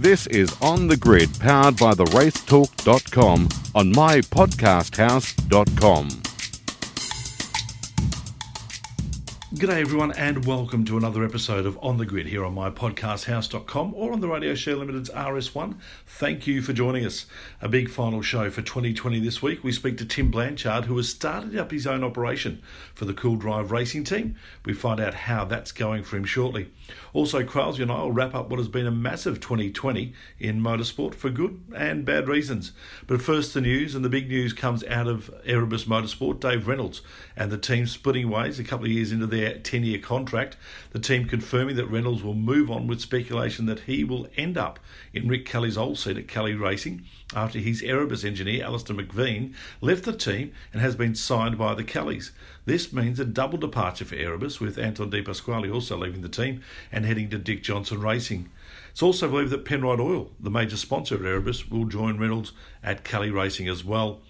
This is On the Grid, powered by the racetalk.com on mypodcasthouse.com. G'day everyone and welcome to another episode of On the Grid here on mypodcasthouse.com or on the Radio Share Limited's RS1. Thank you for joining us. A big final show for 2020 this week. We speak to Tim Blanchard who has started up his own operation for the Cool Drive racing team. We find out how that's going for him shortly. Also, Crowley and I will wrap up what has been a massive 2020 in motorsport for good and bad reasons. But first the news and the big news comes out of Erebus Motorsport, Dave Reynolds and the team splitting ways a couple of years into their their 10 year contract. The team confirming that Reynolds will move on with speculation that he will end up in Rick Kelly's old seat at Kelly Racing after his Erebus engineer, Alistair McVean, left the team and has been signed by the Kellys. This means a double departure for Erebus, with Anton De Pasquale also leaving the team and heading to Dick Johnson Racing. It's also believed that Penrite Oil, the major sponsor of Erebus, will join Reynolds at Kelly Racing as well.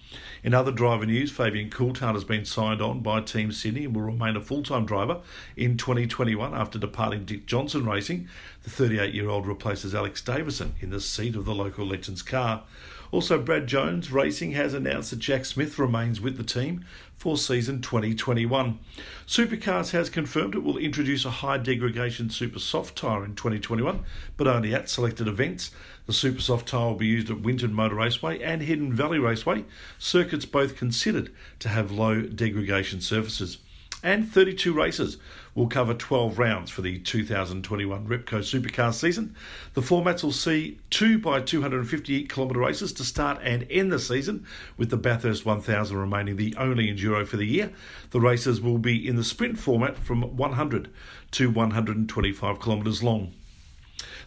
In other driver news, Fabian Coulthard has been signed on by Team Sydney and will remain a full time driver in 2021 after departing Dick Johnson Racing. The 38 year old replaces Alex Davison in the seat of the local Legends car. Also, Brad Jones Racing has announced that Jack Smith remains with the team for season 2021. Supercars has confirmed it will introduce a high degradation super soft tyre in 2021, but only at selected events. The super soft tyre will be used at Winton Motor Raceway and Hidden Valley Raceway, circuits both considered to have low degradation surfaces and 32 races. Will cover 12 rounds for the 2021 Repco Supercar season. The formats will see 2 by 258 kilometre races to start and end the season, with the Bathurst 1000 remaining the only enduro for the year. The races will be in the sprint format from 100 to 125 kilometres long.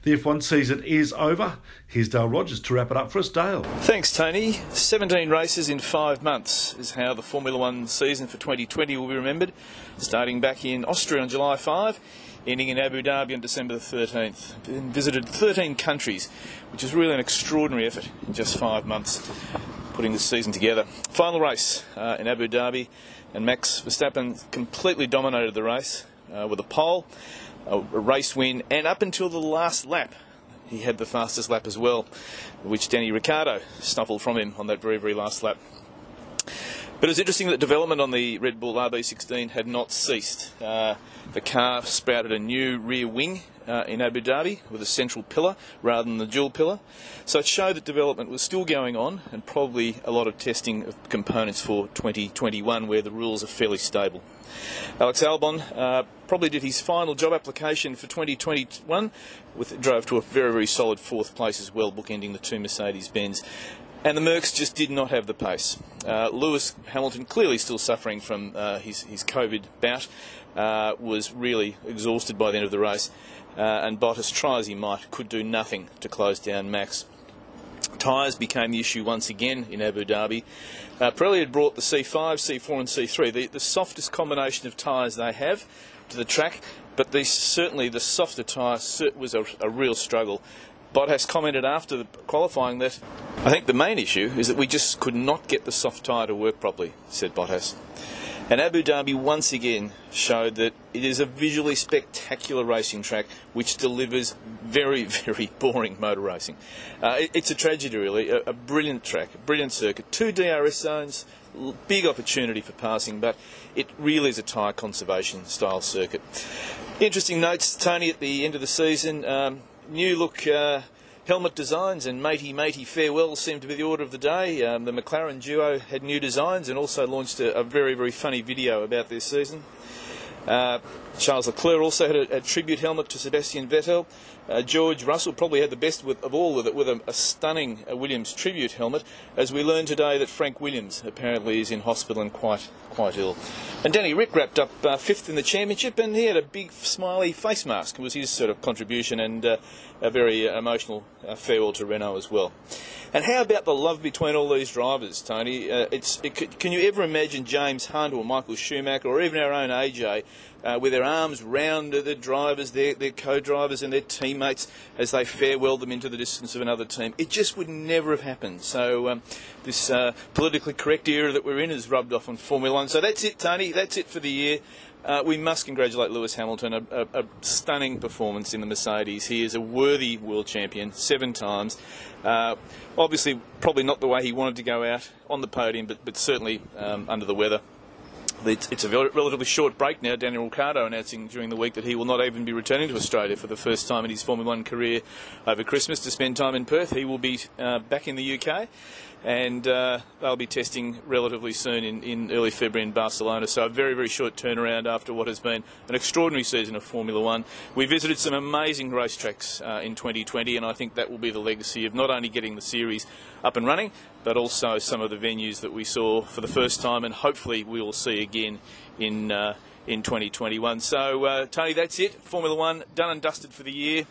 The F1 season is over. Here's Dale Rogers to wrap it up for us. Dale. Thanks, Tony. 17 races in five months is how the Formula One season for 2020 will be remembered, starting back in Austria on July 5 ending in Abu Dhabi on December the 13th. And visited 13 countries, which is really an extraordinary effort in just five months putting this season together. Final race uh, in Abu Dhabi, and Max Verstappen completely dominated the race uh, with a pole a, race win, and up until the last lap, he had the fastest lap as well, which Danny Ricciardo snuffled from him on that very, very last lap. But it was interesting that development on the Red Bull RB16 had not ceased. Uh, the car sprouted a new rear wing uh, in Abu Dhabi with a central pillar rather than the dual pillar. So it showed that development was still going on and probably a lot of testing of components for 2021 where the rules are fairly stable. Alex Albon uh, probably did his final job application for 2021, with drove to a very very solid fourth place as well, bookending the two Mercedes Benz. And the Mercs just did not have the pace. Uh, Lewis Hamilton, clearly still suffering from uh, his, his COVID bout, uh, was really exhausted by the end of the race. Uh, and Bottas, try as he might, could do nothing to close down Max. Tyres became the issue once again in Abu Dhabi. Uh, Pirelli had brought the C5, C4, and C3, the, the softest combination of tyres they have to the track, but the, certainly the softer tyre was a, a real struggle. Bottas commented after the qualifying that I think the main issue is that we just could not get the soft tyre to work properly, said Bottas. And Abu Dhabi once again showed that it is a visually spectacular racing track which delivers very, very boring motor racing. Uh, it, it's a tragedy, really. A, a, brilliant track, a brilliant circuit, two DRS zones, big opportunity for passing, but it really is a tyre conservation style circuit. Interesting notes, Tony, at the end of the season. Um, new look. Uh, Helmet designs and matey matey farewells seem to be the order of the day. Um, the McLaren duo had new designs and also launched a, a very, very funny video about their season. Uh, Charles Leclerc also had a, a, tribute helmet to Sebastian Vettel. Uh, George Russell probably had the best with, of all with it, with a, a stunning uh, Williams tribute helmet. As we learned today that Frank Williams apparently is in hospital and quite quite ill. And Danny Ric wrapped up uh, fifth in the championship, and he had a big smiley face mask. It was his sort of contribution and uh, a very uh, emotional uh, farewell to Renault as well. And how about the love between all these drivers, Tony? Uh, it's it, can you ever imagine James Hunt or Michael Schumacher or even our own AJ uh, with their arms round the drivers, their, their co-drivers and their teammates as they farewell them into the distance of another team. It just would never have happened. So um, this uh, politically correct era that we're in has rubbed off on Formula One. So that's it, Tony. That's it for the year. Uh, we must congratulate Lewis Hamilton, a, a, a, stunning performance in the Mercedes. He is a worthy world champion, seven times. Uh, obviously, probably not the way he wanted to go out on the podium, but, but certainly um, under the weather. It's, it's, a relatively short break now. Daniel Ricciardo announcing during the week that he will not even be returning to Australia for the first time in his Formula One career over Christmas to spend time in Perth. He will be uh, back in the UK and uh, they'll be testing relatively soon in, in early February in Barcelona. So a very, very short turnaround after what has been an extraordinary season of Formula One. We visited some amazing racetracks uh, in 2020, and I think that will be the legacy of not only getting the series up and running, but also some of the venues that we saw for the first time, and hopefully we will see again in. Uh, in 2021. So, uh, Tony, that's it. Formula One done and dusted for the year.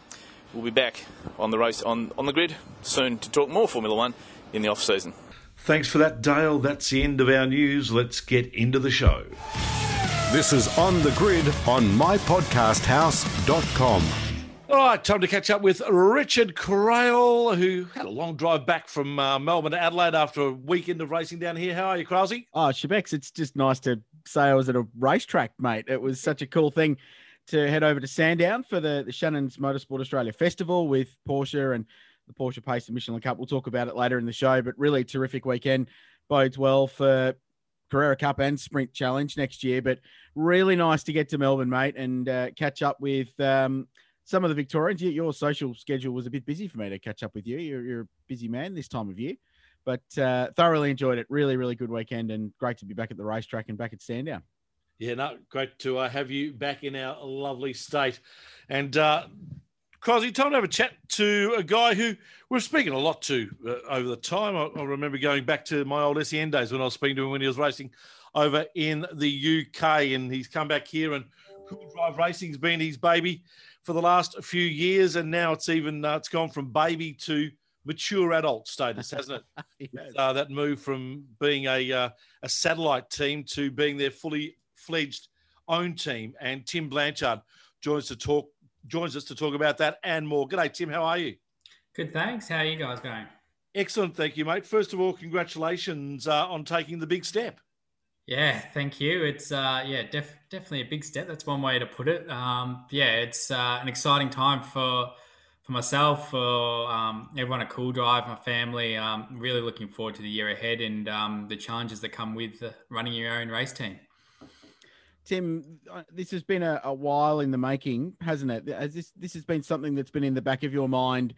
We'll be back on the race on, on the grid soon to talk more Formula One in the off season. Thanks for that, Dale. That's the end of our news. Let's get into the show. This is On the Grid on mypodcasthouse.com. All right, time to catch up with Richard Craill, who had a long drive back from uh, Melbourne to Adelaide after a weekend of racing down here. How are you, Krause? Oh, Shebex, it's just nice to say I was at a racetrack, mate. It was such a cool thing to head over to Sandown for the, the Shannon's Motorsport Australia Festival with Porsche and the Porsche Pace and Michelin Cup. We'll talk about it later in the show, but really terrific weekend. Bodes well for Carrera Cup and Sprint Challenge next year. But really nice to get to Melbourne, mate, and uh, catch up with um, some of the Victorians. Your social schedule was a bit busy for me to catch up with you. You're, you're a busy man this time of year, but uh, thoroughly enjoyed it. Really, really good weekend, and great to be back at the racetrack and back at Sandown. Yeah, no, great to uh, have you back in our lovely state. And uh, Crosby, time to have a chat to a guy who we're speaking a lot to uh, over the time. I, I, remember going back to my old SEN days when I was speaking to him when he was racing over in the UK, and he's come back here and Cool Drive Racing's been his baby for the last few years, and now it's even uh, it's gone from baby to mature adult status, hasn't it? yes. uh, that move from being a uh, a satellite team to being their fully fledged own team. And Tim Blanchard joins to talk joins us to talk about that and more. G'day, Tim. How are you? Good, thanks. How are you guys going? Excellent, thank you, mate. First of all, congratulations uh, on taking the big step. Yeah, thank you. It's uh, yeah, def- definitely a big step. That's one way to put it. Um, yeah, it's uh, an exciting time for for myself, for um, everyone at Cool Drive, my family. Um, really looking forward to the year ahead and um, the challenges that come with running your own race team. Tim, uh, this has been a, a, while in the making, hasn't it? Has this this has been something that's been in the back of your mind,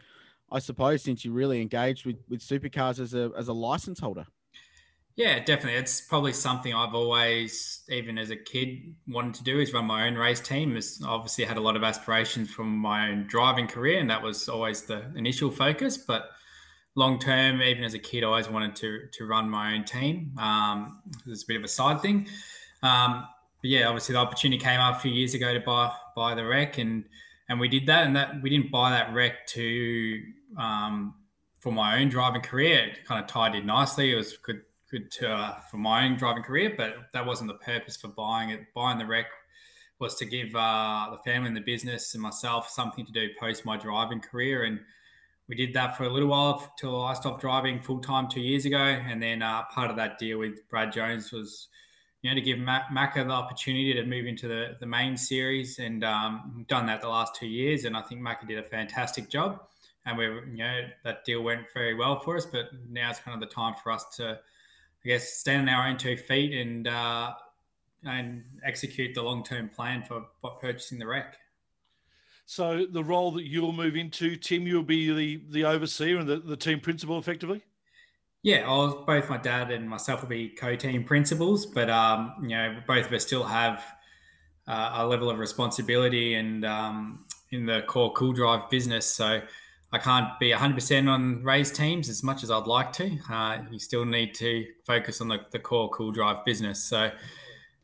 I suppose, since you really engaged with with supercars as a as a license holder. Yeah, definitely. It's probably something I've always, even as a kid, wanted to do is run my own race team. It's obviously had a lot of aspirations from my own driving career, and that was always the initial focus. But long term, even as a kid, I always wanted to to run my own team. Um, it's a bit of a side thing. Um, but yeah, obviously the opportunity came up a few years ago to buy buy the wreck, and and we did that. And that we didn't buy that wreck to um, for my own driving career. It kind of tied in nicely. It was good good to, uh, for my own driving career, but that wasn't the purpose for buying it. Buying the wreck was to give uh, the family and the business and myself something to do post my driving career. And we did that for a little while till I stopped driving full time two years ago. And then uh, part of that deal with Brad Jones was you know, to give Macca the opportunity to move into the, the main series and um, done that the last two years. And I think Macca did a fantastic job. And we, you know, that deal went very well for us. But now it's kind of the time for us to, I guess, stand on our own two feet and uh, and execute the long term plan for purchasing the wreck. So the role that you'll move into, Tim, you'll be the the overseer and the, the team principal, effectively. Yeah, I'll, both my dad and myself will be co-team principals, but um, you know, both of us still have uh, a level of responsibility and um, in the core cool drive business. So I can't be 100% on race teams as much as I'd like to. Uh, you still need to focus on the, the core cool drive business. So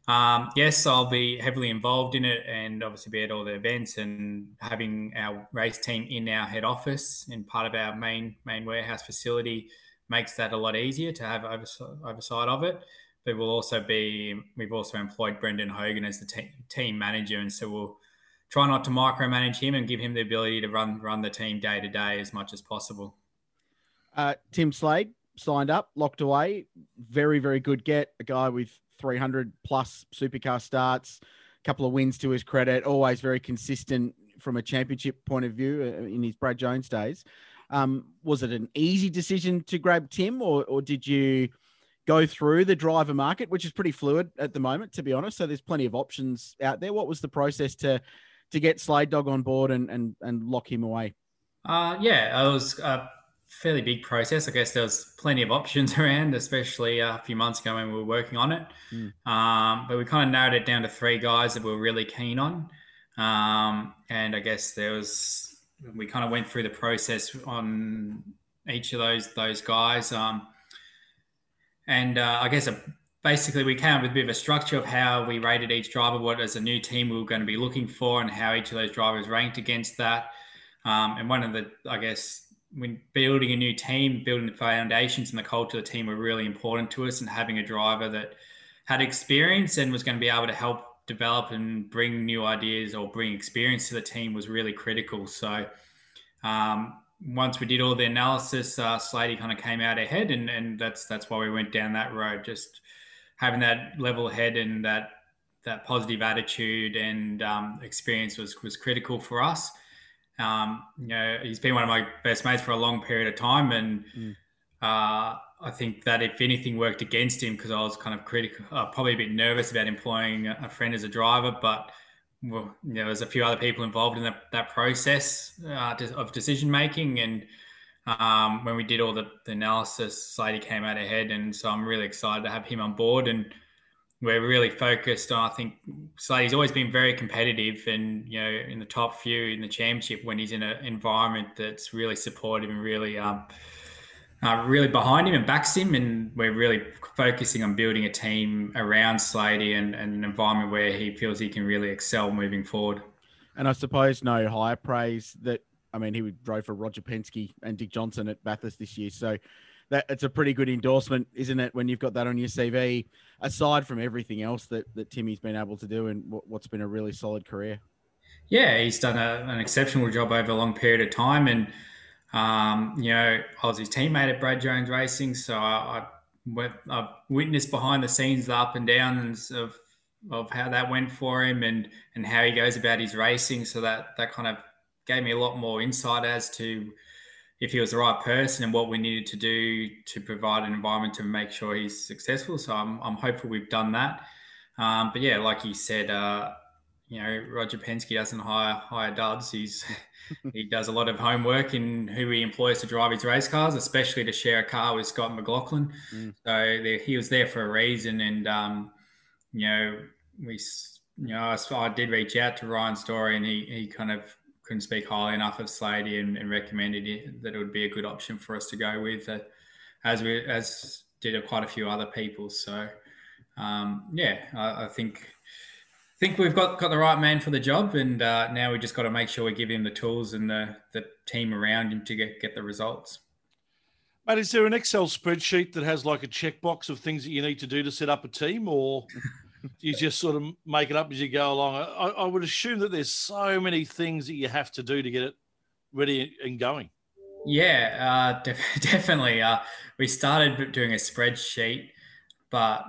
um, yes, I'll be heavily involved in it and obviously be at all the events and having our race team in our head office in part of our main main warehouse facility makes that a lot easier to have oversight of it. But we'll also be we've also employed Brendan Hogan as the te- team manager, and so we'll try not to micromanage him and give him the ability to run run the team day to day as much as possible. Uh, Tim Slade signed up, locked away. Very, very good get. A guy with 300 plus supercar starts, a couple of wins to his credit, always very consistent from a championship point of view uh, in his Brad Jones days. Um, was it an easy decision to grab Tim, or, or did you go through the driver market, which is pretty fluid at the moment, to be honest? So there's plenty of options out there. What was the process to to get Slade Dog on board and and, and lock him away? Uh, yeah, it was a fairly big process. I guess there was plenty of options around, especially a few months ago when we were working on it. Mm. Um, but we kind of narrowed it down to three guys that we were really keen on. Um, and I guess there was we kind of went through the process on each of those those guys. Um, and uh, I guess a, basically we came up with a bit of a structure of how we rated each driver, what as a new team we were going to be looking for, and how each of those drivers ranked against that. Um, and one of the, I guess, when building a new team, building the foundations and the culture of the team were really important to us, and having a driver that had experience and was going to be able to help develop and bring new ideas or bring experience to the team was really critical. So um, once we did all the analysis, uh, Slady kind of came out ahead, and, and that's that's why we went down that road. Just having that level head and that that positive attitude and um, experience was was critical for us. Um, you know, he's been one of my best mates for a long period of time, and mm. uh, I think that if anything worked against him because I was kind of critical, uh, probably a bit nervous about employing a friend as a driver, but well, you know, there's a few other people involved in that, that process uh, of decision making. And um, when we did all the, the analysis, Slady came out ahead. And so I'm really excited to have him on board. And we're really focused on, I think Slady's always been very competitive and, you know, in the top few in the championship when he's in an environment that's really supportive and really, um, uh, really behind him and backs him. And we're really focusing on building a team around Slady and, and, an environment where he feels he can really excel moving forward. And I suppose no higher praise that, I mean, he drove for Roger Penske and Dick Johnson at Bathurst this year. So that it's a pretty good endorsement, isn't it, when you've got that on your CV, aside from everything else that, that Timmy's been able to do and what's been a really solid career. Yeah, he's done a, an exceptional job over a long period of time. And, um, you know, I was his teammate at Brad Jones Racing, so I, I, I witnessed behind the scenes the up and downs of of how that went for him and and how he goes about his racing. So that that kind of gave me a lot more insight as to if he was the right person and what we needed to do to provide an environment to make sure he's successful. So I'm I'm hopeful we've done that. Um, but yeah, like you said, uh, you know, Roger Penske doesn't hire hire duds. He's he does a lot of homework in who he employs to drive his race cars, especially to share a car with Scott McLaughlin. Mm. So he was there for a reason, and um, you know, we, you know, I, I, did reach out to Ryan Story, and he he kind of couldn't speak highly enough of Slady and, and recommended it, that it would be a good option for us to go with, uh, as we as did quite a few other people. So um, yeah, I, I think think we've got, got the right man for the job, and uh, now we just got to make sure we give him the tools and the, the team around him to get, get the results. Mate, is there an Excel spreadsheet that has like a checkbox of things that you need to do to set up a team, or you just sort of make it up as you go along? I, I would assume that there's so many things that you have to do to get it ready and going. Yeah, uh, definitely. Uh, we started doing a spreadsheet, but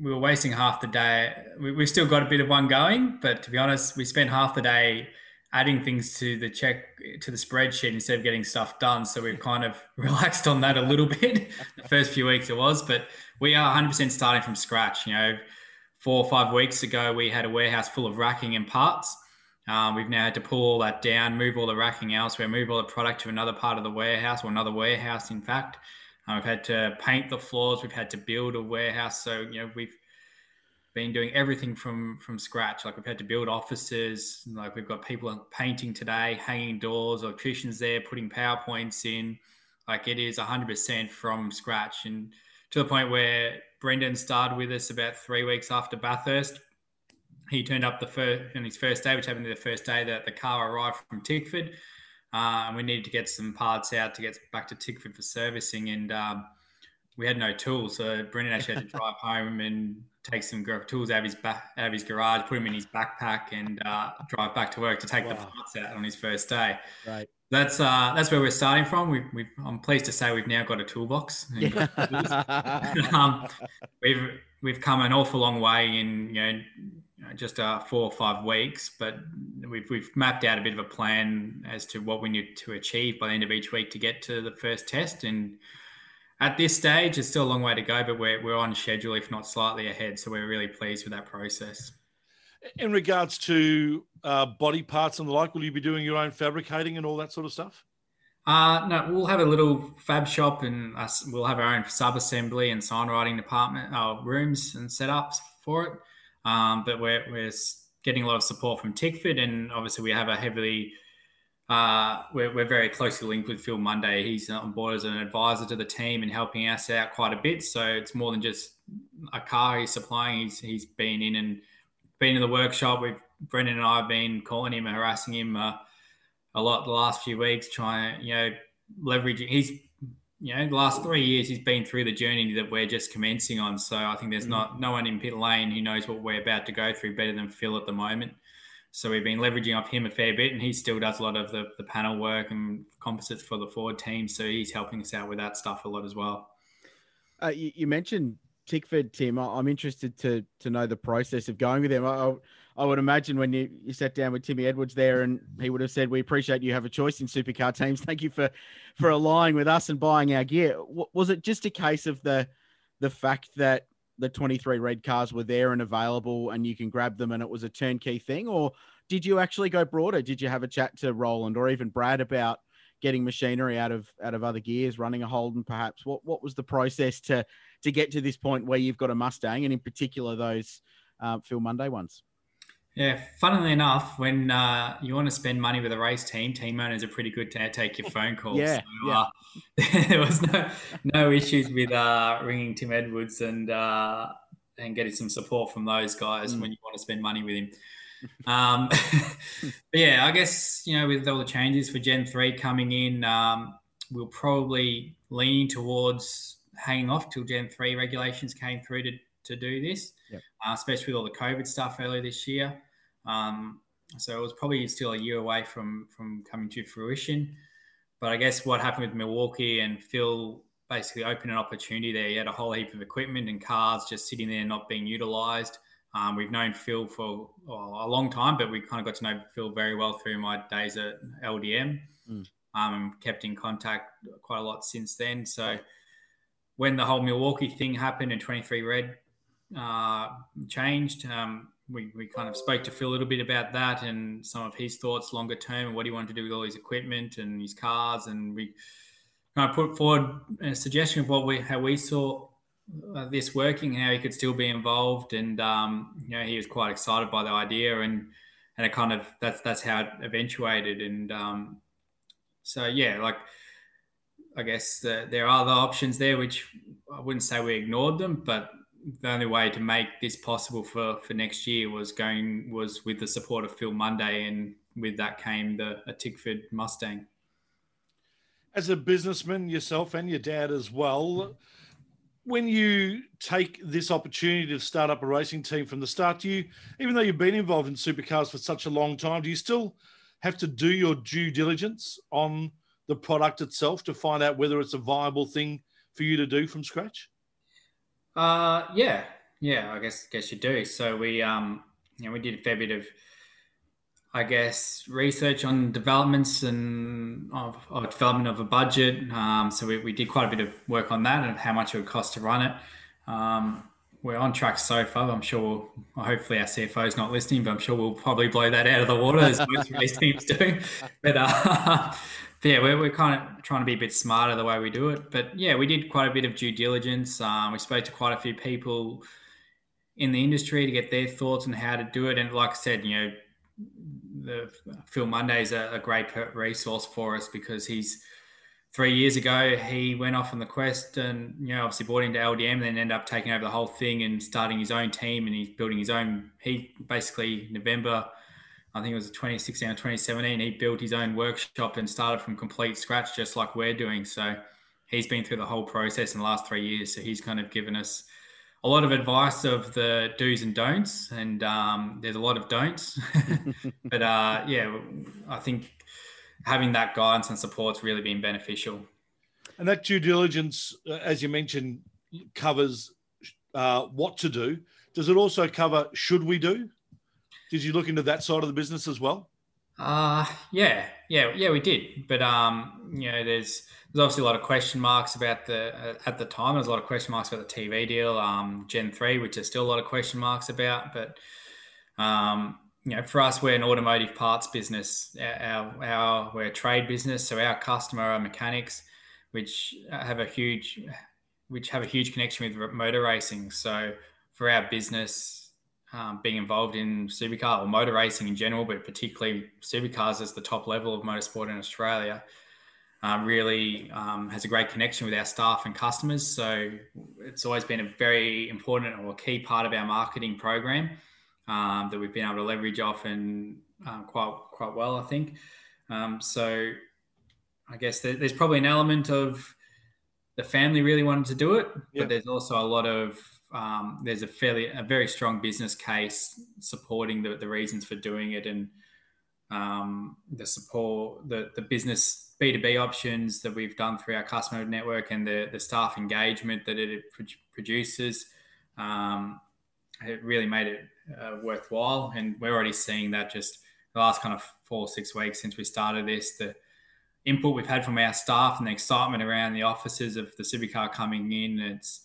we were wasting half the day. We, have still got a bit of one going, but to be honest, we spent half the day adding things to the check to the spreadsheet instead of getting stuff done. So we've kind of relaxed on that a little bit. the first few weeks it was, but we are 100% starting from scratch. You know, four or five weeks ago, we had a warehouse full of racking and parts. Um, we've now had to pull all that down, move all the racking elsewhere, move all the product to another part of the warehouse or another warehouse, in fact. We've had to paint the floors. We've had to build a warehouse. So you know we've been doing everything from from scratch. Like we've had to build offices. Like we've got people painting today, hanging doors, electricians there, putting powerpoints in. Like it is 100% from scratch, and to the point where Brendan started with us about three weeks after Bathurst. He turned up the first on his first day, which happened to be the first day that the car arrived from Tickford uh, and we needed to get some parts out to get back to Tickford for servicing, and um, we had no tools. So Brendan actually had to drive home and take some tools out of his back, out of his garage, put them in his backpack, and uh, drive back to work to take wow. the parts out on his first day. Right. That's uh, that's where we're starting from. We've, we've, I'm pleased to say we've now got a toolbox. um, we've we've come an awful long way in you know just uh, four or five weeks, but we've we've mapped out a bit of a plan as to what we need to achieve by the end of each week to get to the first test. And at this stage, it's still a long way to go, but we're we're on schedule, if not slightly ahead. So we're really pleased with that process. In regards to uh, body parts and the like, will you be doing your own fabricating and all that sort of stuff? Uh, no, we'll have a little fab shop and us, we'll have our own sub assembly and sign writing department, uh, rooms and setups for it. Um, but we're, we're getting a lot of support from Tickford, and obviously we have a heavily uh, we're, we're very closely linked with Phil Munday. He's on board as an advisor to the team and helping us out quite a bit. So it's more than just a car he's supplying. He's he's been in and been in the workshop. We've Brendan and I have been calling him and harassing him uh, a lot the last few weeks, trying you know leveraging. He's you know the last three years he's been through the journey that we're just commencing on. So I think there's mm-hmm. not no one in pit lane who knows what we're about to go through better than Phil at the moment. So we've been leveraging off him a fair bit, and he still does a lot of the, the panel work and composites for the Ford team. So he's helping us out with that stuff a lot as well. Uh, you, you mentioned Tickford, Tim. I'm interested to to know the process of going with them. I, I would imagine when you, you sat down with Timmy Edwards there, and he would have said, "We appreciate you have a choice in supercar teams. Thank you for for allying with us and buying our gear." Was it just a case of the the fact that the 23Red cars were there and available, and you can grab them, and it was a turnkey thing, or did you actually go broader? Did you have a chat to Roland or even Brad about getting machinery out of out of other gears, running a Holden, perhaps? What what was the process to to get to this point where you've got a Mustang, and in particular those uh, Phil Munday ones? Yeah, funnily enough, when uh, you want to spend money with a race team, team owners are pretty good to take your phone calls. yeah, so, yeah. Uh, there was no no issues with uh, ringing Tim Edwards and uh, and getting some support from those guys mm. when you want to spend money with him. Um, but yeah, I guess you know with all the changes for Gen three coming in, um, we'll probably lean towards hanging off till Gen 3 regulations came through to, to do this, yep. uh, especially with all the COVID stuff earlier this year. Um, so it was probably still a year away from from coming to fruition. But I guess what happened with Milwaukee and Phil basically opened an opportunity there. He had a whole heap of equipment and cars just sitting there not being utilized. Um, we've known Phil for well, a long time, but we kind of got to know Phil very well through my days at LDM mm. um, and kept in contact quite a lot since then. So when the whole Milwaukee thing happened and 23Red uh, changed, um, we, we kind of spoke to Phil a little bit about that and some of his thoughts longer term and what he wanted to do with all his equipment and his cars. And we kind of put forward a suggestion of what we how we saw uh, this working, how he could still be involved. And um, you know, he was quite excited by the idea, and and it kind of that's that's how it eventuated. And um, so yeah, like I guess the, there are other options there, which I wouldn't say we ignored them, but the only way to make this possible for, for next year was going was with the support of Phil Munday, and with that came the a Tickford Mustang. As a businessman yourself and your dad as well, when you take this opportunity to start up a racing team from the start, do you, even though you've been involved in supercars for such a long time, do you still have to do your due diligence on the product itself to find out whether it's a viable thing for you to do from scratch? Uh, yeah, yeah, I guess guess you do. So we um, you know, we did a fair bit of, I guess, research on developments and of, of development of a budget. Um, so we, we did quite a bit of work on that and how much it would cost to run it. Um, we're on track so far. I'm sure hopefully our CFO is not listening, but I'm sure we'll probably blow that out of the water as most race teams do. But uh, yeah, we're, we're kind of trying to be a bit smarter the way we do it. But yeah, we did quite a bit of due diligence. Um, we spoke to quite a few people in the industry to get their thoughts on how to do it. And like I said, you know, the Phil Munday is a, a great resource for us because he's three years ago he went off on the quest and you know obviously bought into LDM and then ended up taking over the whole thing and starting his own team and he's building his own. He basically November I think it was 2016 or 2017, he built his own workshop and started from complete scratch, just like we're doing. So he's been through the whole process in the last three years. So he's kind of given us a lot of advice of the do's and don'ts, and um, there's a lot of don'ts. but uh, yeah, I think having that guidance and support's really been beneficial. And that due diligence, uh, as you mentioned, covers uh, what to do. Does it also cover should we do? Did you look into that side of the business as well? Uh yeah, yeah, yeah, we did. But um, you know, there's there's obviously a lot of question marks about the uh, at the time. There's a lot of question marks about the TV deal, um, Gen three, which there's still a lot of question marks about. But um, you know, for us, we're an automotive parts business. Our, our we're a trade business, so our customer are mechanics, which have a huge, which have a huge connection with motor racing. So for our business, um, being involved in supercar or motor racing in general, but particularly supercars as the top level of motorsport in Australia, uh, really um, has a great connection with our staff and customers. So it's always been a very important or key part of our marketing program um, that we've been able to leverage off and uh, quite quite well, I think. Um, so I guess there's probably an element of the family really wanted to do it, but there's also a lot of um, there's a fairly a very strong business case supporting the, the reasons for doing it and um, the support the, the business b2b options that we've done through our customer network and the, the staff engagement that it produces um, it really made it uh, worthwhile. And we're already seeing that just the last kind of four or six weeks since we started this the input we've had from our staff and the excitement around the offices of the supercar coming in it's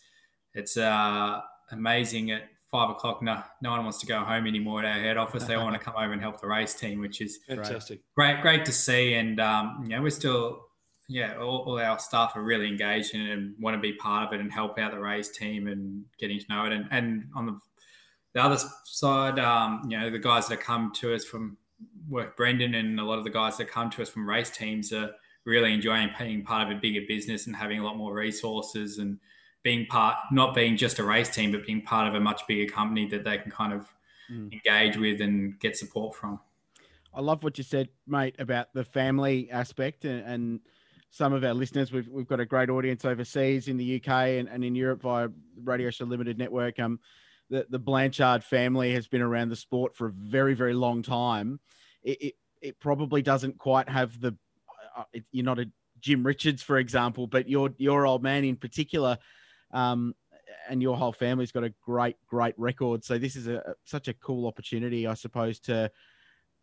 it's uh, amazing at five o'clock. No, no one wants to go home anymore at our head office. They all want to come over and help the race team, which is fantastic. Great, great to see. And um, you know, we're still, yeah, all, all, our staff are really engaged in it and want to be part of it and help out the race team and getting to know it. And and on the the other side, um, you know, the guys that have come to us from work, Brendan, and a lot of the guys that come to us from race teams are really enjoying being part of a bigger business and having a lot more resources and being part, not being just a race team, but being part of a much bigger company that they can kind of mm. engage with and get support from. I love what you said, mate, about the family aspect and, and some of our listeners. We've, we've got a great audience overseas in the UK and, and in Europe via Radio Show Limited Network. Um, the, the Blanchard family has been around the sport for a very, very long time. It, it, it probably doesn't quite have the, uh, it, you're not a Jim Richards, for example, but your, your old man in particular um, and your whole family's got a great, great record. So this is a such a cool opportunity, I suppose, to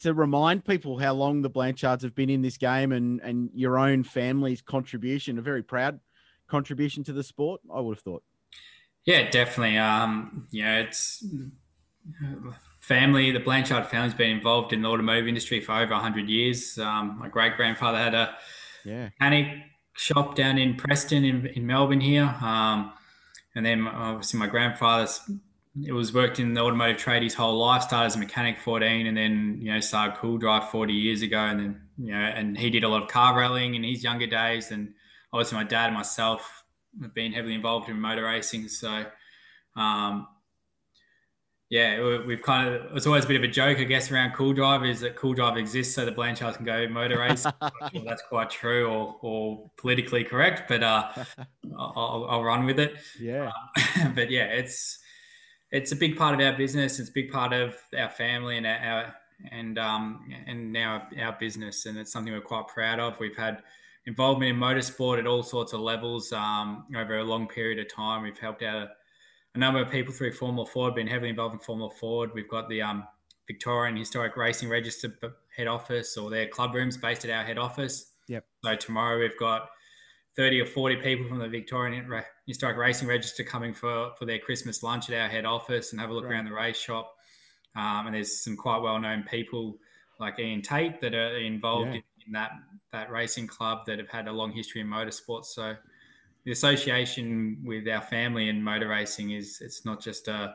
to remind people how long the Blanchards have been in this game and and your own family's contribution, a very proud contribution to the sport. I would have thought. Yeah, definitely. Um, yeah, it's family. The Blanchard family's been involved in the automotive industry for over hundred years. Um, my great grandfather had a yeah. mechanic shop down in Preston in, in Melbourne here. Um, and then obviously my grandfather's it was worked in the automotive trade his whole life. Started as a mechanic 14, and then you know started Cool Drive 40 years ago, and then you know and he did a lot of car rallying in his younger days. And obviously my dad and myself have been heavily involved in motor racing, so um, yeah, we've kind of it's always a bit of a joke, I guess, around Cool Drive is that Cool Drive exists so the Blanchards can go motor race. sure that's quite true or, or politically correct, but uh, I'll, I'll, run with it. Yeah, uh, but yeah, it's it's a big part of our business. It's a big part of our family and our and um and now our business, and it's something we're quite proud of. We've had involvement in motorsport at all sorts of levels um, over a long period of time. We've helped out a number of people through Formula Ford, been heavily involved in Formula Ford. We've got the um, Victorian Historic Racing Register head office or their club rooms based at our head office. Yep. So tomorrow we've got 30 or 40 people from the Victorian Historic Racing Register coming for, for their Christmas lunch at our head office and have a look right. around the race shop. Um, and there's some quite well known people like Ian Tate that are involved yeah. in, in, that, that racing club that have had a long history in motorsports. So the association with our family and motor racing is it's not just a uh,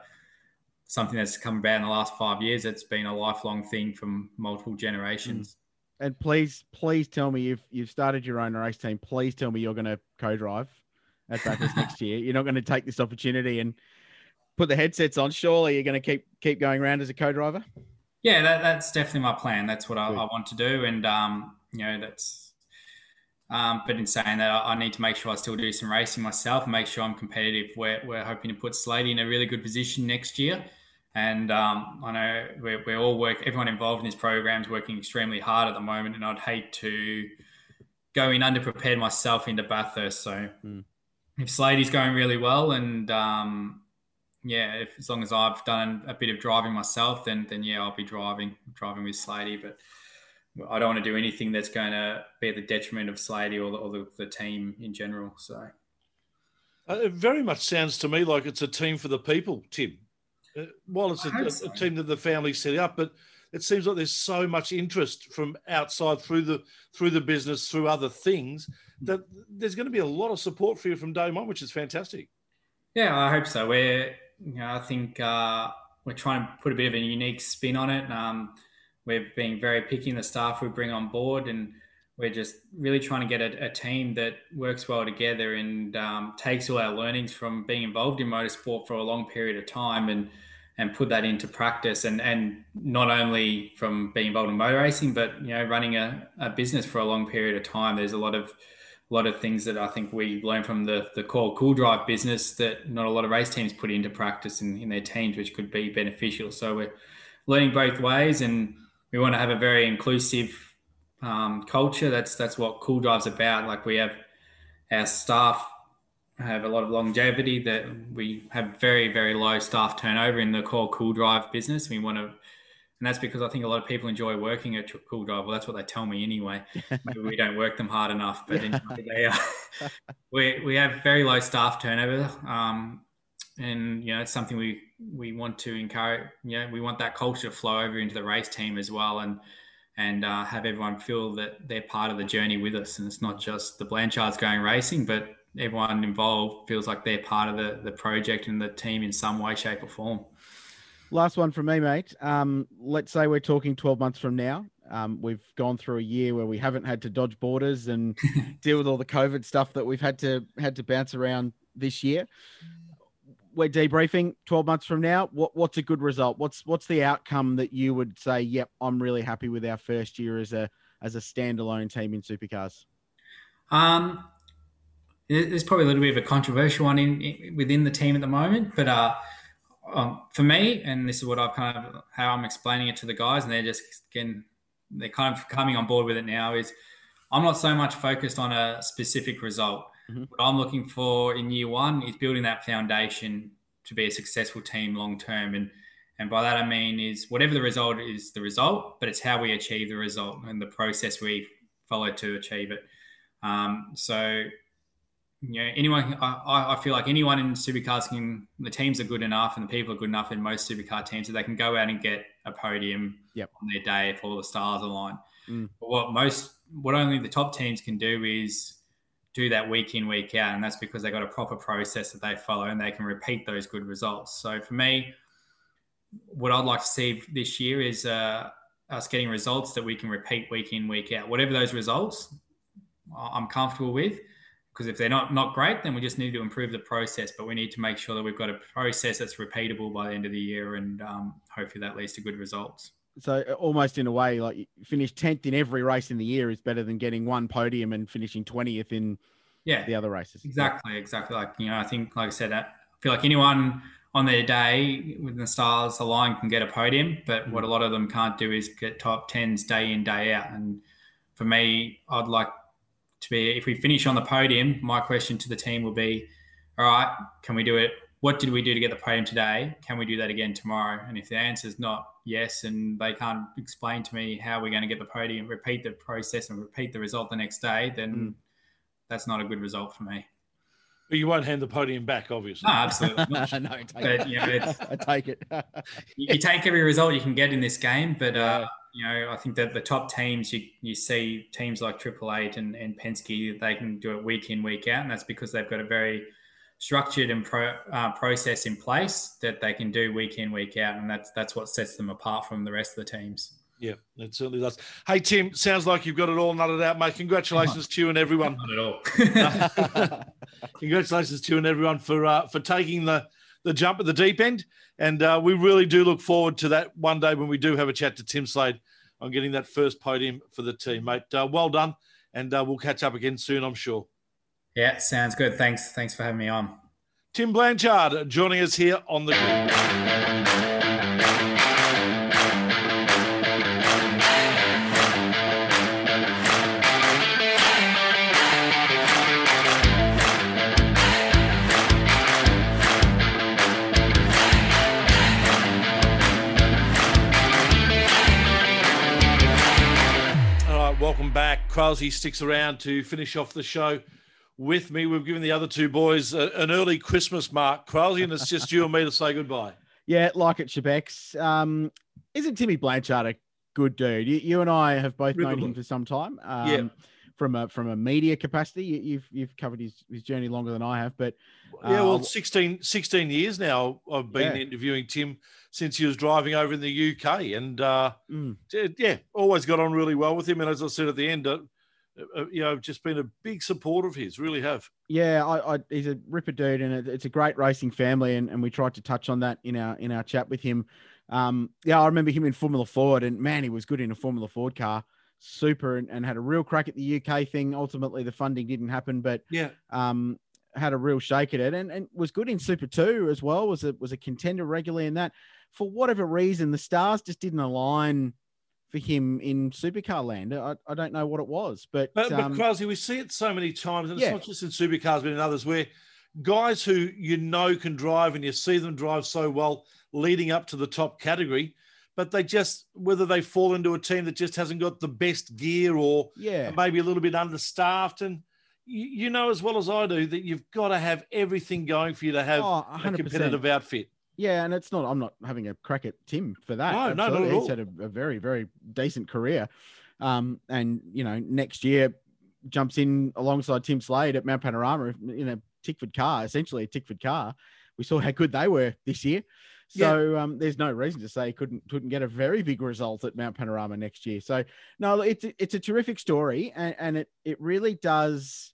something that's come about in the last five years. It's been a lifelong thing from multiple generations. Mm. And please, please tell me if you've started your own race team. Please tell me you're going to co-drive at Bathurst next year. You're not going to take this opportunity and put the headsets on. Surely you're going to keep keep going around as a co-driver. Yeah, that, that's definitely my plan. That's what I, I, want to do, and um, you know, that's Um, but in saying that, I, I, need to make sure I still do some racing myself and make sure I'm competitive. We're, we're hoping to put Sladey in a really good position next year. And um, I know we're, we're all work, everyone involved in this program is working extremely hard at the moment. And I'd hate to go in underprepared myself into Bathurst. So mm. if Sladey's going really well and um, yeah, if, as long as I've done a bit of driving myself, then then yeah, I'll be driving driving with Sladey. But I don't want to do anything that's going to be at the detriment of Sladey or the, or the, the team in general. So uh, it very much sounds to me like it's a team for the people, Tim. Uh, while it's a, a, a, team that the family set up, but it seems like there's so much interest from outside through the through the business through other things that there's going to be a lot of support for you from day one, which is fantastic. Yeah, I hope so. We're you know, I think uh, we're trying to put a bit of a unique spin on it. Um, we're being very picky in the staff we bring on board, and we're just really trying to get a, a team that works well together and um, takes all our learnings from being involved in motorsport for a long period of time and and put that into practice and and not only from being involved in motor racing but you know running a, a business for a long period of time there's a lot of a lot of things that I think we learned from the the core cool drive business that not a lot of race teams put into practice in, in their teams, which could be beneficial. So we're learning both ways, and we want to have a very inclusive um, culture. That's that's what cool drive's about. Like we have our staff have a lot of longevity. That we have very very low staff turnover in the core cool drive business. We want to and that's because I think a lot of people enjoy working at Cool Drive. Well, that's what they tell me anyway. Maybe we don't work them hard enough, but they are. we we have very low staff turnover, um, and you know it's something we we want to encourage. You know, we want that culture to flow over into the race team as well, and and uh, have everyone feel that they're part of the journey with us, and it's not just the Blanchards going racing, but everyone involved feels like they're part of the the project and the team in some way, shape, or form. Last one from me, mate. Um, let's say we're talking 12 months from now. Um, we've gone through a year where we haven't had to dodge borders and deal with all the COVID stuff that we've had to had to bounce around this year. We're debriefing 12 months from now. What, what's a good result? What's what's the outcome that you would say? Yep, I'm really happy with our first year as a as a standalone team in supercars. Um, there's probably a little bit of a controversial one in, in within the team at the moment, but uh, um, for me, and this is what I've kind of how I'm explaining it to the guys, and they're just getting they're kind of coming on board with it now. Is I'm not so much focused on a specific result. Mm-hmm. What I'm looking for in year one is building that foundation to be a successful team long term, and and by that I mean is whatever the result is the result, but it's how we achieve the result and the process we follow to achieve it. Um, so you know, anyone, I, I feel like anyone in supercars can, the teams are good enough and the people are good enough in most supercar teams that they can go out and get a podium yep. on their day if all the stars align. Mm. But what most, what only the top teams can do is do that week in, week out. And that's because they've got a proper process that they follow and they can repeat those good results. So for me, what I'd like to see this year is uh, us getting results that we can repeat week in, week out. Whatever those results I'm comfortable with because if they're not not great, then we just need to improve the process. But we need to make sure that we've got a process that's repeatable by the end of the year, and um, hopefully that leads to good results. So uh, almost in a way, like finish tenth in every race in the year is better than getting one podium and finishing twentieth in yeah the other races. Exactly, exactly. Like you know, I think like I said, I feel like anyone on their day when the stars align can get a podium, but mm-hmm. what a lot of them can't do is get top tens day in day out. And for me, I'd like to be if we finish on the podium, my question to the team will be, all right, can we do it? What did we do to get the podium today? Can we do that again tomorrow? And if the answer is not yes, and they can't explain to me how we're going to get the podium, repeat the process and repeat the result the next day, then mm. that's not a good result for me. But you won't hand the podium back, obviously. No, absolutely. no, take but. You know, I take it. you, you, take every result you can get in this game, but uh, you know, I think that the top teams, you, you see teams like Triple Eight and, and Penske, they can do it week in, week out. And that's because they've got a very structured and pro, uh, process in place that they can do week in, week out. And that's, that's what sets them apart from the rest of the teams. Yeah, it certainly does. Hey, Tim, sounds like you've got it all nutted out, mate. Congratulations to you and everyone. Not at all. Congratulations to you and everyone for uh, for taking the the jump at the deep end. And uh, we really do look forward to that one day when we do have a chat to Tim Slade on getting that first podium for the team, mate. Uh, well done. and uh, we'll catch up again soon, I'm sure. Yeah, sounds good. Thanks. Thanks for having me on. Tim Blanchard joining us here on the grid. welcome back. Kralsey sticks around to finish off the show with me. We've given the other two boys a, an early Christmas mark, Kralsey, and it's just you and me to say goodbye. Yeah, like it, Shebex. Um, isn't Timmy Blanchard a good dude? You, you and I have both known him for some time. Um, yeah. From a from a media capacity, you, you've you've covered his, his journey longer than I have, but uh, yeah, well, 16, 16 years now I've been yeah. interviewing Tim since he was driving over in the UK, and uh, mm. yeah, always got on really well with him. And as I said at the end, uh, uh, you know, just been a big supporter of his. Really have. Yeah, I, I, he's a ripper dude, and it's a great racing family, and, and we tried to touch on that in our in our chat with him. Um, yeah, I remember him in Formula Ford, and man, he was good in a Formula Ford car. Super, and, and had a real crack at the UK thing. Ultimately, the funding didn't happen, but yeah, um, had a real shake at it, and, and was good in Super Two as well. Was a was a contender regularly in that for whatever reason, the stars just didn't align for him in supercar land. I, I don't know what it was, but but, um, but Krause, we see it so many times, and yeah. it's not just in supercars, but in others where guys who you know can drive and you see them drive so well leading up to the top category, but they just whether they fall into a team that just hasn't got the best gear or yeah maybe a little bit understaffed and. You, know as well as I do that you've got to have everything going for you to have oh, a competitive outfit. Yeah, and it's not. I'm not having a crack at Tim for that. No, Absolutely. no, no. He's had a, a, very, very decent career, um, and you know, next year jumps in alongside Tim Slade at Mount Panorama in a Tickford car, essentially a Tickford car. We saw how good they were this year, so yeah. um, there's no reason to say he couldn't couldn't get a very big result at Mount Panorama next year. So no, it's it's a terrific story, and, and it it really does.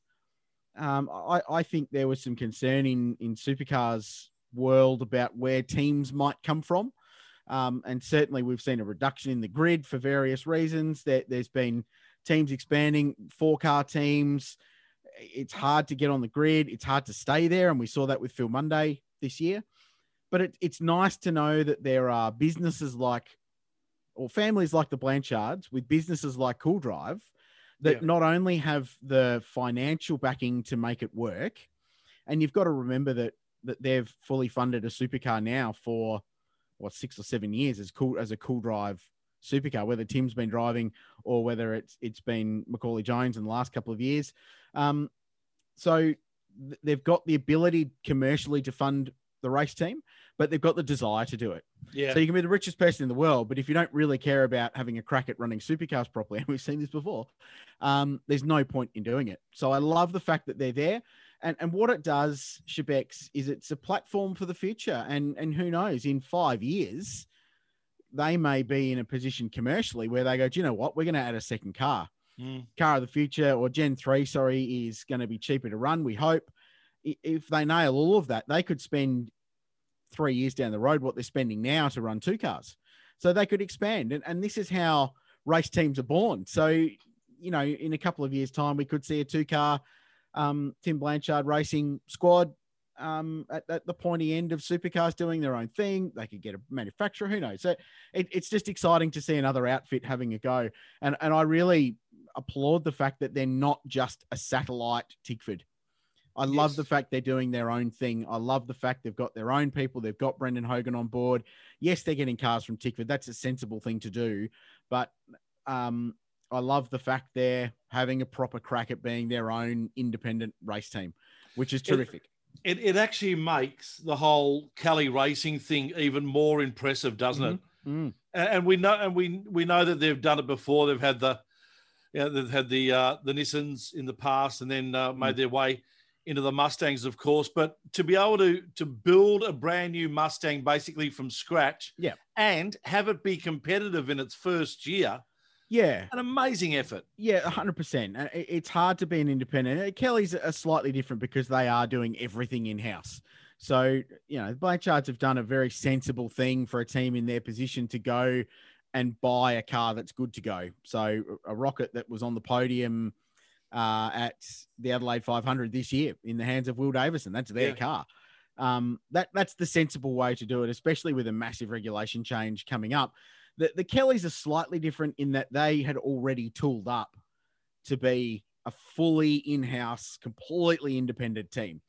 Um, I, I think there was some concern in in supercars world about where teams might come from. Um, and certainly we've seen a reduction in the grid for various reasons. That there's been teams expanding, four car teams. It's hard to get on the grid. It's hard to stay there. And we saw that with Phil Munday this year. But it, it's nice to know that there are businesses like, or families like the Blanchards with businesses like CoolDrive that yeah. not only have the financial backing to make it work, and you've got to remember that that they've fully funded a supercar now for what six or seven years as cool as a cool drive supercar, whether Tim's been driving or whether it's it's been Macaulay Jones in the last couple of years. Um, so th- they've got the ability commercially to fund the race team, but they've got the desire to do it. Yeah. So you can be the richest person in the world, but if you don't really care about having a crack at running supercars properly, and we've seen this before, um, there's no point in doing it. So I love the fact that they're there. And, and what it does, Shebex, is it's a platform for the future. And, and who knows, in five years, they may be in a position commercially where they go, do you know what? We're going to add a second car. Mm. Car of the future or Gen 3, sorry, is going to be cheaper to run, we hope. If they nail all of that, they could spend three years down the road what they're spending now to run two cars. So they could expand. And, and this is how race teams are born. So, you know, in a couple of years' time, we could see a two car um, Tim Blanchard Racing squad um, at, at, the pointy end of supercars doing their own thing. They could get a manufacturer, who knows? So it, it's just exciting to see another outfit having a go. And, and I really applaud the fact that they're not just a satellite Tickford. I yes. love the fact they're doing their own thing. I love the fact they've got their own people. They've got Brendan Hogan on board. Yes, they're getting cars from Tickford. That's a sensible thing to do. But um, I love the fact they're having a proper crack at being their own independent race team, which is terrific. It, it, it actually makes the whole Kelly racing thing even more impressive, doesn't mm-hmm. it? Mm. And we know, and we we know that they've done it before. They've had the, you know, they've had the uh, the Nissans in the past, and then uh, made mm. their way into the Mustangs, of course. But to be able to to build a brand new Mustang basically from scratch, yeah, and have it be competitive in its first year, yeah. An amazing effort. Yeah, 100%. It's hard to be an independent. Uh, Kelly's are slightly different because they are doing everything in house. So, you know, the Blanchards have done a very sensible thing for a team in their position to go and buy a car that's good to go. So, a rocket that was on the podium uh, at the Adelaide 500 this year in the hands of Will Davison. That's their Yeah. car. Um, that that's the sensible way to do it, especially with a massive regulation change coming up. The the Kellys are slightly different in that they had already tooled up to be a fully in-house, completely independent team.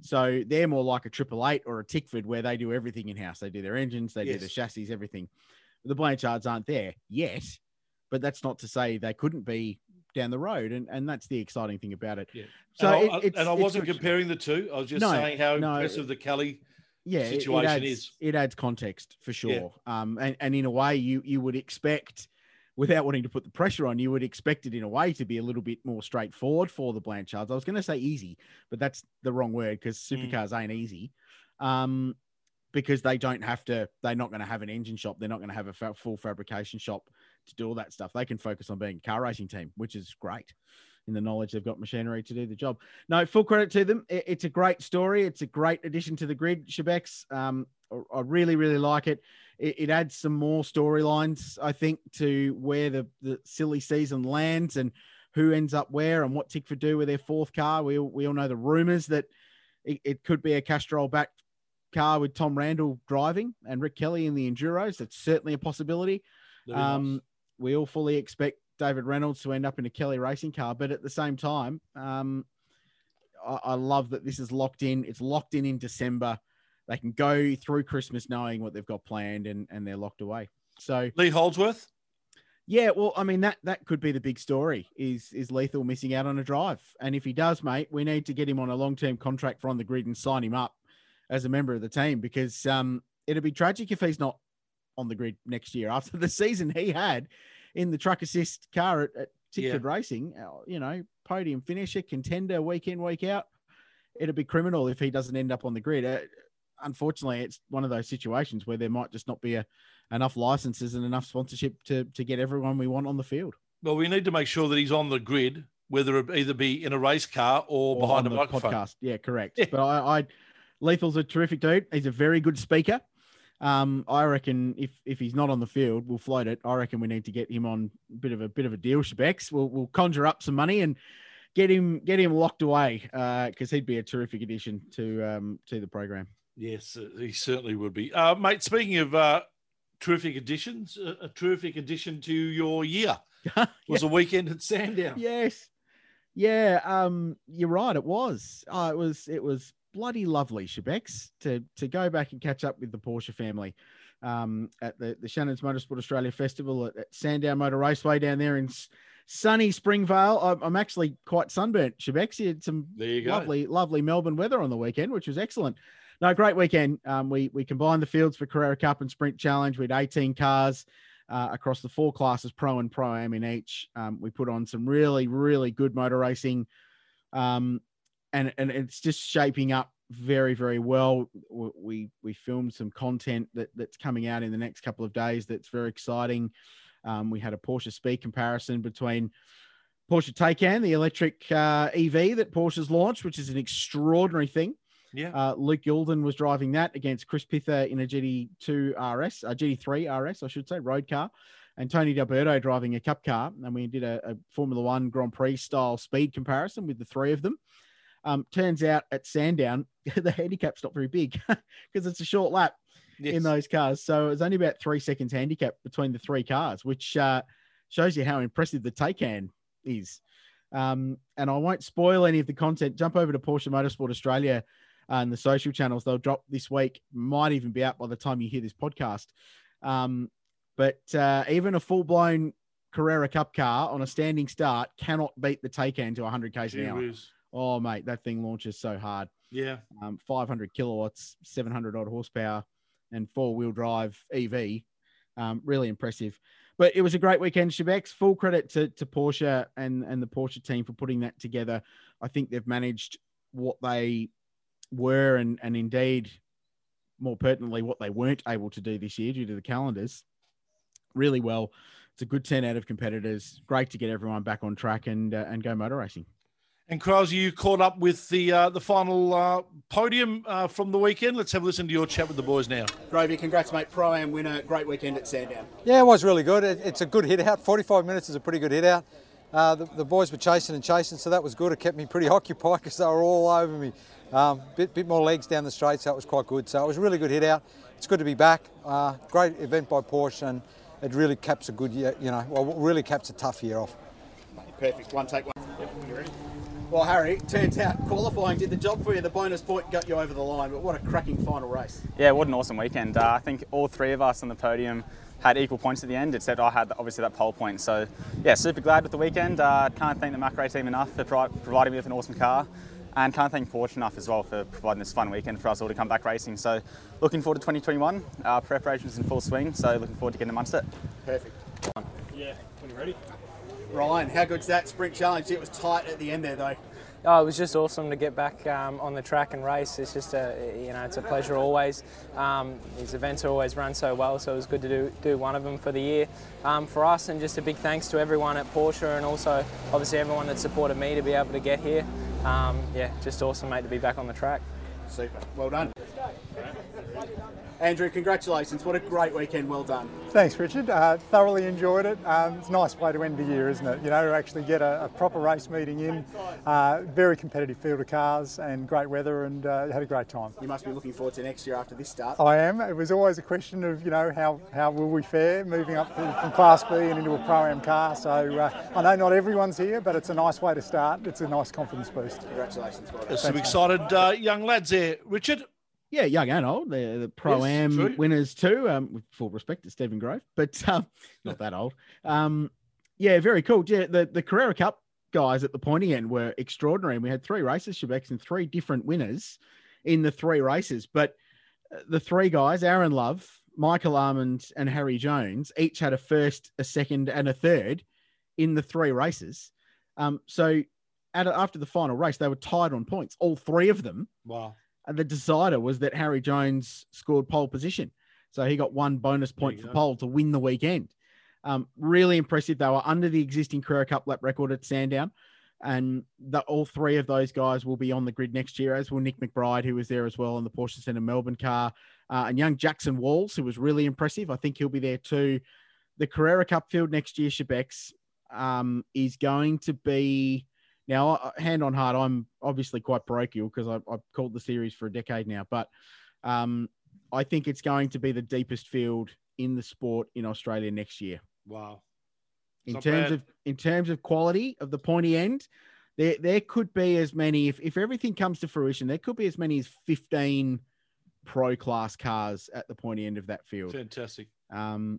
So they're more like a Triple Eight or a Tickford, where they do everything in house. They do their engines, they do the Yes. chassis, everything. The Blanchards aren't there yet, but that's not to say they couldn't be down the road, and and that's the exciting thing about it. Yeah. So and, it- I, and I wasn't comparing the two. I was just No, saying how no, impressive the Kelly. Yeah, it- situation it adds, is. It adds context for sure. Yeah. Um, and, and in a way, you you would expect, without wanting to put the pressure on, you would expect it in a way to be a little bit more straightforward for the Blanchards. I was going to say easy, but that's the wrong word because Mm. supercars ain't easy. Um, because they don't have to, they're not going to have an engine shop. They're not going to have a fa- full fabrication shop to do all that stuff. They can focus on being a car racing team, which is great in the knowledge they've got machinery to do the job. No, full credit to them. It- it's a great story. It's a great addition to the grid, Shebex. Um, I- really, really like it. It, it adds some more storylines, I think, to where the, the silly season lands and who ends up where and what Tickford do with their fourth car. We, all- we all know the rumors that it, it could be a Castrol back car with Tom Randall driving and Rick Kelly in the Enduros. That's certainly a possibility. Um, we all fully expect David Reynolds to end up in a Kelly racing car, but at the same time, um, I, I love that this is locked in. It's locked in in December. They can go through Christmas knowing what they've got planned, and and they're locked away. So Lee Holdsworth. yeah, well, I mean that that could be the big story. Is is Lethal missing out on a drive? And if he does, mate, we need to get him on a long term contract for on the grid and sign him up as a member of the team because um, it'd be tragic if he's not on the grid next year after the season he had in the truck assist car at, at Tickford Racing. uh, You know, podium finisher, contender, week in week out. It'd be criminal if he doesn't end up on the grid. Uh, unfortunately, it's one of those situations where there might just not be a, enough licenses and enough sponsorship to to get everyone we want on the field. Well, we need to make sure that he's on the grid, whether it either be in a race car or, or behind a the microphone. podcast. Yeah, correct. Yeah. But I, I, Lethal's a terrific dude. He's a very good speaker. Um, I reckon if if he's not on the field, we'll float it. I reckon we need to get him on a bit of a bit of a deal, Shebex. We'll we'll conjure up some money and get him get him locked away because he'd be a terrific addition to um to the program. Yes, uh, he certainly would be. Uh, mate, speaking of uh, terrific additions, a, a terrific addition to your year was a weekend at Sandown. Yes. Yeah, um, you're right. It was. Oh, it was. It was bloody lovely, Shebex, to to go back and catch up with the Porsche family um, at the the Shannon's Motorsport Australia Festival at, at Sandown Motor Raceway down there in sunny Springvale. I'm, I'm actually quite sunburnt, Shebex. You had some you lovely, lovely Melbourne weather on the weekend, which was excellent. No, great weekend. Um, we we combined the fields for Carrera Cup and Sprint Challenge. We had 18 cars uh, across the four classes, pro and pro am in each. Um, we put on some really, really good motor racing, um, and and it's just shaping up very, very well. We we filmed some content that that's coming out in the next couple of days. That's very exciting. Um, we had a Porsche speed comparison between Porsche Taycan, the electric uh, EV that Porsche's launched, which is an extraordinary thing. Yeah. Uh, Luke Youlden was driving that against Chris Pither in a GT2 RS, a GT3 RS, I should say, road car, and Tony D'Alberto driving a cup car. And we did a, a Formula One Grand Prix style speed comparison with the three of them. Um, turns out at Sandown, the handicap's not very big because it's a short lap Yes. in those cars. So it was only about three seconds handicap between the three cars, which uh, shows you how impressive the Taycan is. Um, and I won't spoil any of the content. Jump over to Porsche Motorsport Australia uh, and the social channels. They'll drop this week. Might even be out by the time you hear this podcast. Um, but uh, even a full blown Carrera Cup car on a standing start cannot beat the Taycan to 100 k's an hour. whiz. Oh mate, that thing launches so hard Yeah. um, 500 kilowatts, 700 odd horsepower, and four wheel drive EV. Um, really impressive. But it was a great weekend, Shebex. Full credit to, to Porsche and, and the Porsche team for putting that together. I think they've managed what they were and, and indeed, more pertinently, what they weren't able to do this year due to the calendars really well. It's a good 10 out of competitors. Great to get everyone back on track and, uh, and go motor racing. And Krause, you caught up with the uh, the final uh, podium uh, from the weekend. Let's have a listen to your chat with the boys now. Gravy, congrats, mate. Pro Am winner. Great weekend at Sandown. Yeah, it was really good. It, it's a good hit out. 45 minutes is a pretty good hit out. uh, the, the, boys were chasing and chasing, so that was good. It kept me pretty occupied because they were all over me. Um, bit, bit more legs down the straight, so it was quite good. So it was a really good hit out. It's good to be back. Uh, great event by Porsche, and it really caps a good year, you know, well, really caps a tough year off. Perfect. One take one. Yep. Well, Harry, turns out qualifying did the job for you. The bonus point got you over the line, but what a cracking final race. Yeah, what an awesome weekend. Uh, I think all three of us on the podium had equal points at the end, except I had obviously that pole point. So, yeah, super glad with the weekend. Uh, can't thank the McElrea team enough for pro- providing me with an awesome car. And can't thank Porsche enough as well for providing this fun weekend for us all to come back racing. So, looking forward to 2021. Our preparations in full swing, so looking forward to getting amongst it. Perfect. Yeah, when you're ready. Ryan, how good's that sprint challenge? It was tight at the end there, though. Oh, it was just awesome to get back um, on the track and race. It's just a, you know, it's a pleasure always. Um, these events always run so well, so it was good to do, do one of them for the year um, for us. And just a big thanks to everyone at Porsche and also obviously everyone that supported me to be able to get here. Um, yeah, just awesome, mate, to be back on the track. Super. Well done. Andrew, congratulations. What a great weekend. Well done. Thanks, Richard. Uh, thoroughly enjoyed it. Um, it's a nice way to end the year, isn't it? You know, to actually get a, a proper race meeting in. Uh, very competitive field of cars and great weather and uh, had a great time. You must be looking forward to next year after this start. I am. It was always a question of, you know, how, how will we fare moving up from Class B and into a Pro-Am car. So uh, I know not everyone's here, but it's a nice way to start. It's a nice confidence boost. Congratulations. Well There's some excited uh, young lads there. Richard, yeah, young and old. They're the pro am yes, winners too. Um, with full respect to Stephen Grove, but um, not that old. Um, yeah, very cool. Yeah, the the Carrera Cup guys at the pointy end were extraordinary. We had three races, Shebex, and three different winners in the three races. But uh, the three guys, Aaron Love, Michael Almond, and Harry Jones, each had a first, a second, and a third in the three races. Um, so at, after the final race, they were tied on points, all three of them. Wow the decider was that Harry Jones scored pole position. So he got one bonus point for go. pole to win the weekend. Um, really impressive. They were under the existing Carrera Cup lap record at Sandown. And the, all three of those guys will be on the grid next year, as will Nick McBride, who was there as well in the Porsche Centre Melbourne car, uh, and young Jackson Walls, who was really impressive. I think he'll be there too. The Carrera Cup field next year, Shebex, um, is going to be now, hand on heart, I'm obviously quite parochial because I've called the series for a decade now, but um, I think it's going to be the deepest field in the sport in Australia next year. Wow. In terms bad. of in terms of quality of the pointy end, there there could be as many if, if everything comes to fruition, there could be as many as 15 pro class cars at the pointy end of that field. Fantastic. Um,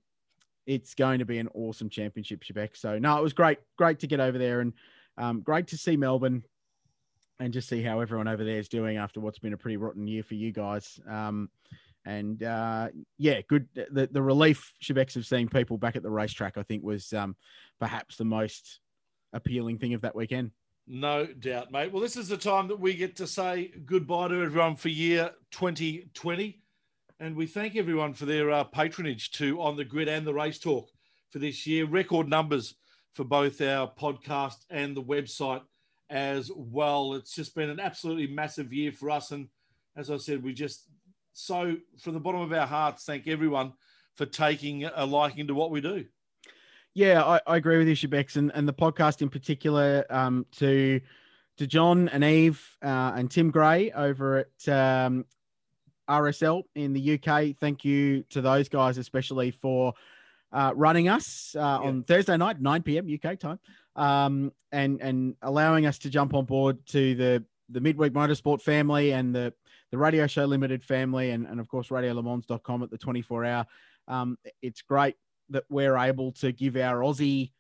it's going to be an awesome championship, Shebeck. So no, it was great, great to get over there and um, great to see Melbourne and just see how everyone over there is doing after what's been a pretty rotten year for you guys. Um, and uh, yeah, good. The, the relief Shebex of seeing people back at the racetrack, I think, was um, perhaps the most appealing thing of that weekend. No doubt, mate. Well, this is the time that we get to say goodbye to everyone for year 2020. And we thank everyone for their uh, patronage to On the Grid and the Race Talk for this year. Record numbers for both our podcast and the website as well. It's just been an absolutely massive year for us. And as I said, we just so from the bottom of our hearts thank everyone for taking a liking to what we do. Yeah, I, I agree with you, Shebex, and, and the podcast in particular um, to to John and Eve uh, and Tim Gray over at um, RSL in the UK. Thank you to those guys, especially for uh, running us uh, yeah. on Thursday night, 9 p.m. UK time, um, and and allowing us to jump on board to the the midweek motorsport family and the the radio show limited family and, and of course radiolemans.com at the 24 hour um, it's great that we're able to give our aussie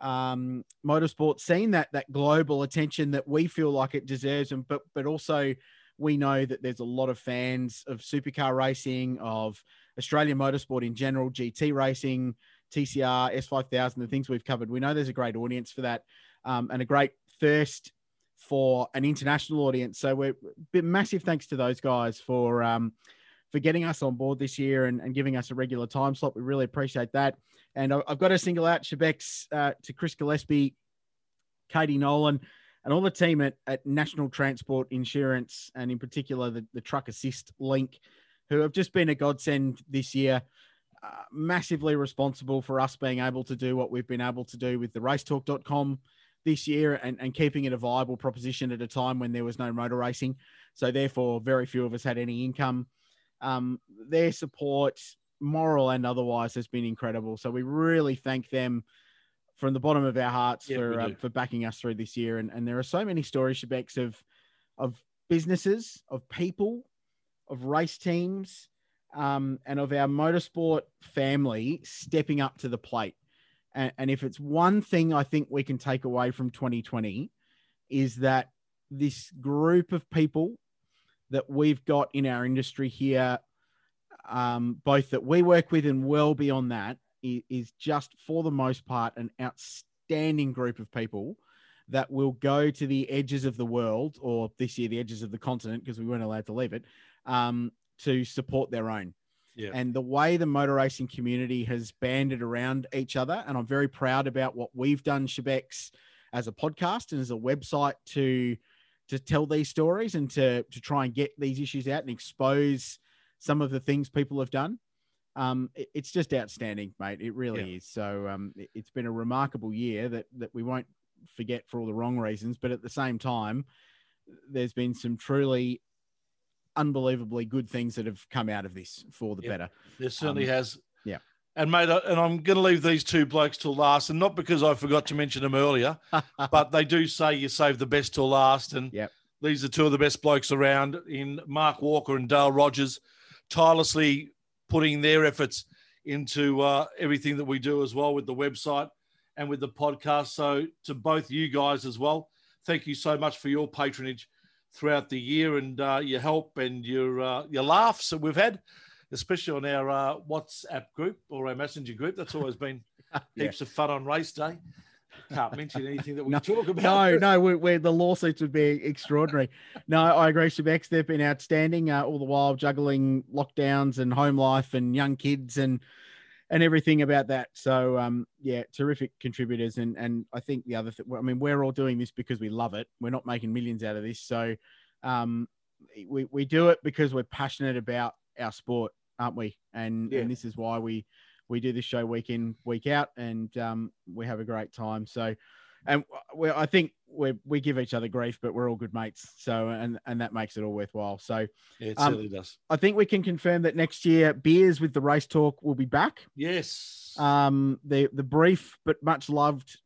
um, motorsport scene that that global attention that we feel like it deserves and but but also we know that there's a lot of fans of supercar racing of Australian motorsport in general, GT racing, TCR, S5000, the things we've covered. We know there's a great audience for that um, and a great thirst for an international audience. So we're massive thanks to those guys for um, for getting us on board this year and, and giving us a regular time slot. We really appreciate that. And I've got to single out Shebex uh, to Chris Gillespie, Katie Nolan, and all the team at, at National Transport Insurance, and in particular the, the Truck Assist link who have just been a godsend this year. uh, massively responsible for us being able to do what we've been able to do with the racetalk.com this year and, and keeping it a viable proposition at a time when there was no motor racing. So, therefore, very few of us had any income. Um, their support, moral and otherwise, has been incredible. So, we really thank them from the bottom of our hearts Yeah, for uh, for backing us through this year. And, and there are so many stories, Shebex, of of businesses, of people, of race teams, um, and of our motorsport family stepping up to the plate. And, and if it's one thing I think we can take away from 2020 is that this group of people that we've got in our industry here, um, both that we work with and well beyond that, is just for the most part an outstanding group of people that will go to the edges of the world, or this year the edges of the continent, because we weren't allowed to leave it, um, to support their own. Yeah. And the way the motor racing community has banded around each other, and I'm very proud about what we've done, Shebex, as a podcast and as a website to to tell these stories and to to try and get these issues out and expose some of the things people have done. Um, it- it's just outstanding, mate. It really Yeah. is. So um, it- it's been a remarkable year that that we won't forget for all the wrong reasons, but at the same time, there's been some truly unbelievably good things that have come out of this for the Yep. better. There certainly Um, has. yeah. And mate, and I'm going to leave these two blokes till last, and not because I forgot to mention them earlier, but they do say you save the best till last, and Yep. these are two of the best blokes around in Mark Walker and Dale Rogers, tirelessly putting their efforts into uh, everything that we do as well with the website and with the podcast. So to both you guys as well, thank you so much for your patronage throughout the year and uh, your help and your uh, your laughs that we've had, especially on our uh, WhatsApp group or our messenger group. That's always been Yeah. heaps of fun on race day. Can't mention anything that we No, talk about. No, no, we we the lawsuits would be extraordinary. no, I agree, Shebex. They've been outstanding uh, all the while juggling lockdowns and home life and young kids and and everything about that. So, um, yeah, terrific contributors. And and I think the other thing, I mean, we're all doing this because we love it. We're not making millions out of this. So, um, we we do it because we're passionate about our sport, aren't we? And Yeah. and this is why we we do this show week in week out, and um, we have a great time. So, and we I think we we give each other grief, but we're all good mates. So, and and that makes it all worthwhile. So, Yeah, it Um, certainly does. I think we can confirm that next year beers with the race talk will be back. Yes. Um, the the brief but much loved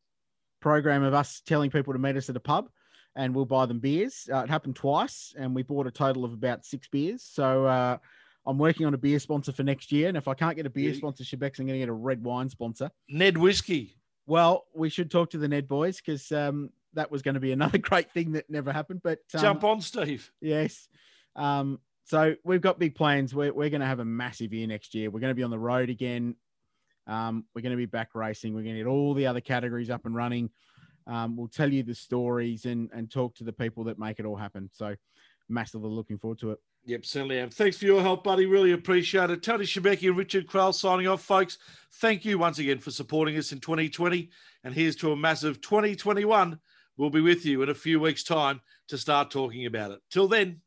program of us telling people to meet us at a pub, and we'll buy them beers. Uh, it happened twice, and we bought a total of about six beers. So. Uh, I'm working on a beer sponsor for next year, and if I can't get a beer Yeah. sponsor, Shebex, I'm going to get a red wine sponsor. Ned Whiskey. Well, we should talk to the Ned boys because um, that was going to be another great thing that never happened. But um, Jump on, Steve. Yes. Um, so we've got big plans. We're, we're going to have a massive year next year. We're going to be on the road again. Um, we're going to be back racing. We're going to get all the other categories up and running. Um, we'll tell you the stories and, and talk to the people that make it all happen. So massively looking forward to it. Yep, certainly am. Thanks for your help, buddy. Really appreciate it. Tony Shebeki and Richard Craill signing off, folks. Thank you once again for supporting us in 2020. And here's to a massive 2021. We'll be with you in a few weeks' time to start talking about it. Till then.